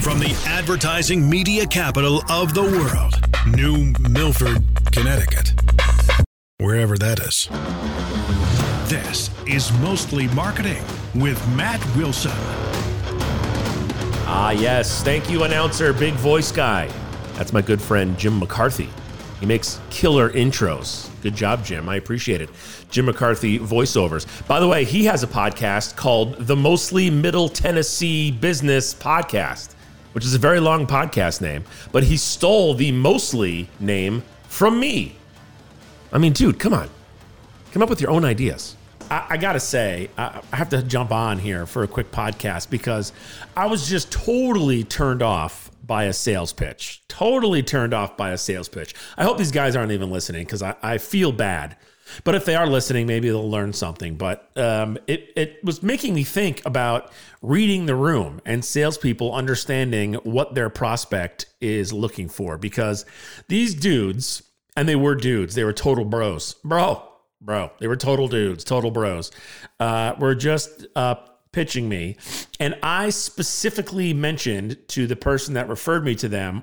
From the advertising media capital of the world, New Milford, Connecticut. Wherever that is. This is Mostly Marketing with Matt Wilson. Ah, yes. Thank you, announcer, big voice guy. That's my good friend Jim McCarthy. He makes killer intros. Good job, Jim. I appreciate it. Jim McCarthy voiceovers. By the way, he has a podcast called the Mostly Middle Tennessee Business Podcast, which is a very long podcast name, but he stole the Mostly name from me. I mean, dude, come on. Come up with your own ideas. I, I got to say, I, I have to jump on here for a quick podcast because I was just totally turned off by a sales pitch. Totally turned off by a sales pitch. I hope these guys aren't even listening because I, I feel bad. But if they are listening, maybe they'll learn something. But um, it, it was making me think about reading the room and salespeople understanding what their prospect is looking for because these dudes, and they were dudes, they were total bros. Bro, bro, they were total dudes, total bros. Uh, were just uh, pitching me. And I specifically mentioned to the person that referred me to them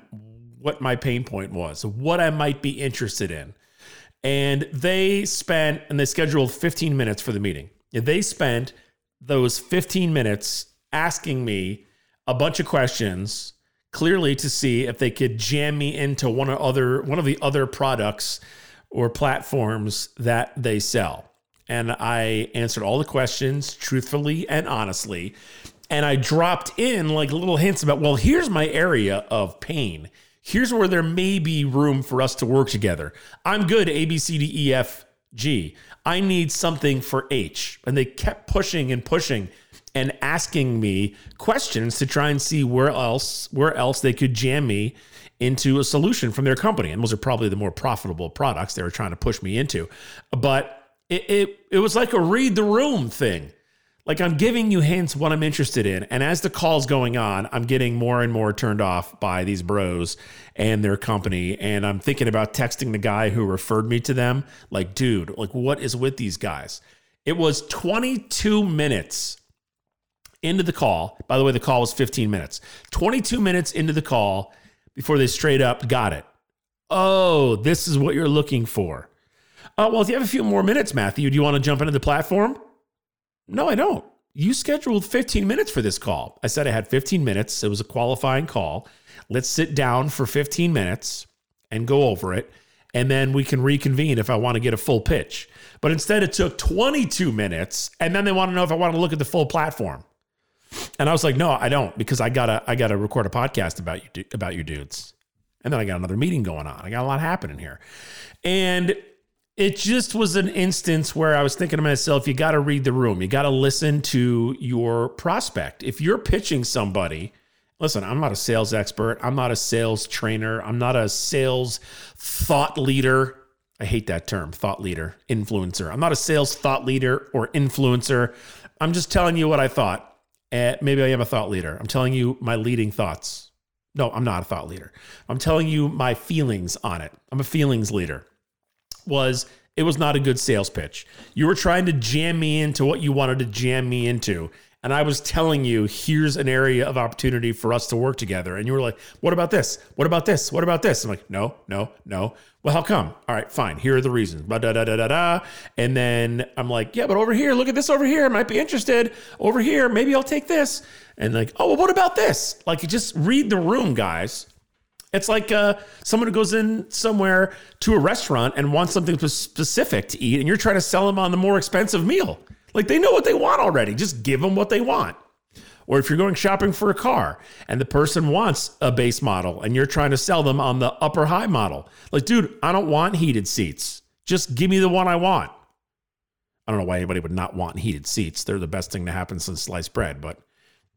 what my pain point was, what I might be interested in. And they spent, and they scheduled 15 minutes for the meeting. And they spent those 15 minutes asking me a bunch of questions, clearly to see if they could jam me into one of other one of the other products or platforms that they sell and I answered all the questions truthfully and honestly. And I dropped in like little hints about, well, here's my area of pain. Here's where there may be room for us to work together. I'm good A, B, C, D, E, F, G. I need something for H. And they kept pushing and pushing and asking me questions to try and see where else where else they could jam me into a solution from their company. And those are probably the more profitable products they were trying to push me into. But it, it, it was like a read the room thing. Like I'm giving you hints what I'm interested in. And as the call's going on, I'm getting more and more turned off by these bros and their company. And I'm thinking about texting the guy who referred me to them. Like, dude, like what is with these guys? It was 22 minutes into the call. By the way, the call was 15 minutes. 22 minutes into the call before they straight up got it. Oh, this is what you're looking for. Uh, well, if you have a few more minutes, Matthew, do you want to jump into the platform? No, I don't. You scheduled 15 minutes for this call. I said I had 15 minutes. It was a qualifying call. Let's sit down for 15 minutes and go over it. And then we can reconvene if I want to get a full pitch. But instead, it took 22 minutes. And then they want to know if I want to look at the full platform. And I was like, no, I don't, because I gotta, I gotta record a podcast about you, about you dudes. And then I got another meeting going on. I got a lot happening here. And it just was an instance where I was thinking to myself, you got to read the room. You got to listen to your prospect. If you're pitching somebody, listen, I'm not a sales expert. I'm not a sales trainer. I'm not a sales thought leader. I hate that term, thought leader, influencer. I'm not a sales thought leader or influencer. I'm just telling you what I thought. Uh, maybe I am a thought leader. I'm telling you my leading thoughts. No, I'm not a thought leader. I'm telling you my feelings on it. I'm a feelings leader was it was not a good sales pitch. You were trying to jam me into what you wanted to jam me into. And I was telling you, here's an area of opportunity for us to work together. And you were like, what about this? What about this? What about this? I'm like, no, no, no. Well, how come? All right, fine. Here are the reasons. Da, da, da, da, da. And then I'm like, yeah, but over here, look at this over here. I might be interested. Over here, maybe I'll take this. And like, oh, well, what about this? Like, you just read the room, guys. It's like uh, someone who goes in somewhere to a restaurant and wants something specific to eat, and you're trying to sell them on the more expensive meal. Like they know what they want already. Just give them what they want. Or if you're going shopping for a car and the person wants a base model and you're trying to sell them on the upper high model, like, dude, I don't want heated seats. Just give me the one I want. I don't know why anybody would not want heated seats. They're the best thing to happen since sliced bread, but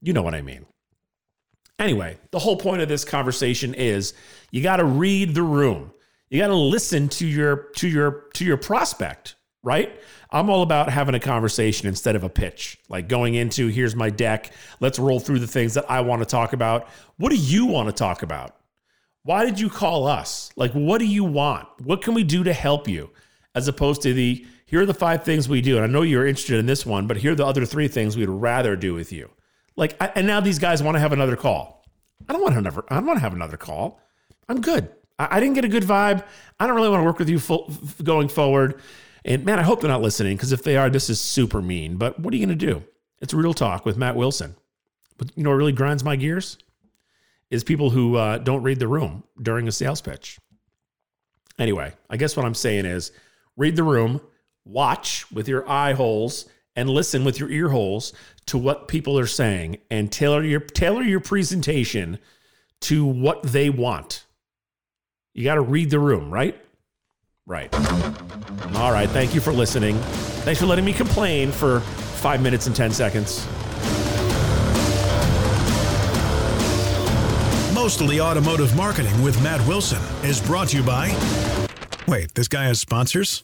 you know what I mean. Anyway, the whole point of this conversation is you got to read the room. You got to listen to your to your to your prospect, right? I'm all about having a conversation instead of a pitch. Like going into here's my deck, let's roll through the things that I want to talk about. What do you want to talk about? Why did you call us? Like what do you want? What can we do to help you? As opposed to the here are the five things we do. And I know you're interested in this one, but here are the other three things we'd rather do with you. Like, and now these guys want to have another call. I don't want another. I don't want to have another call. I'm good. I, I didn't get a good vibe. I don't really want to work with you full, going forward. And man, I hope they're not listening because if they are, this is super mean. But what are you going to do? It's real talk with Matt Wilson. But you know what really grinds my gears is people who uh, don't read the room during a sales pitch. Anyway, I guess what I'm saying is read the room, watch with your eye holes, and listen with your ear holes to what people are saying, and tailor your tailor your presentation to what they want. You got to read the room, right? Right. All right. Thank you for listening. Thanks for letting me complain for five minutes and 10 seconds. Mostly Automotive Marketing with Matt Wilson is brought to you by. Wait, this guy has sponsors?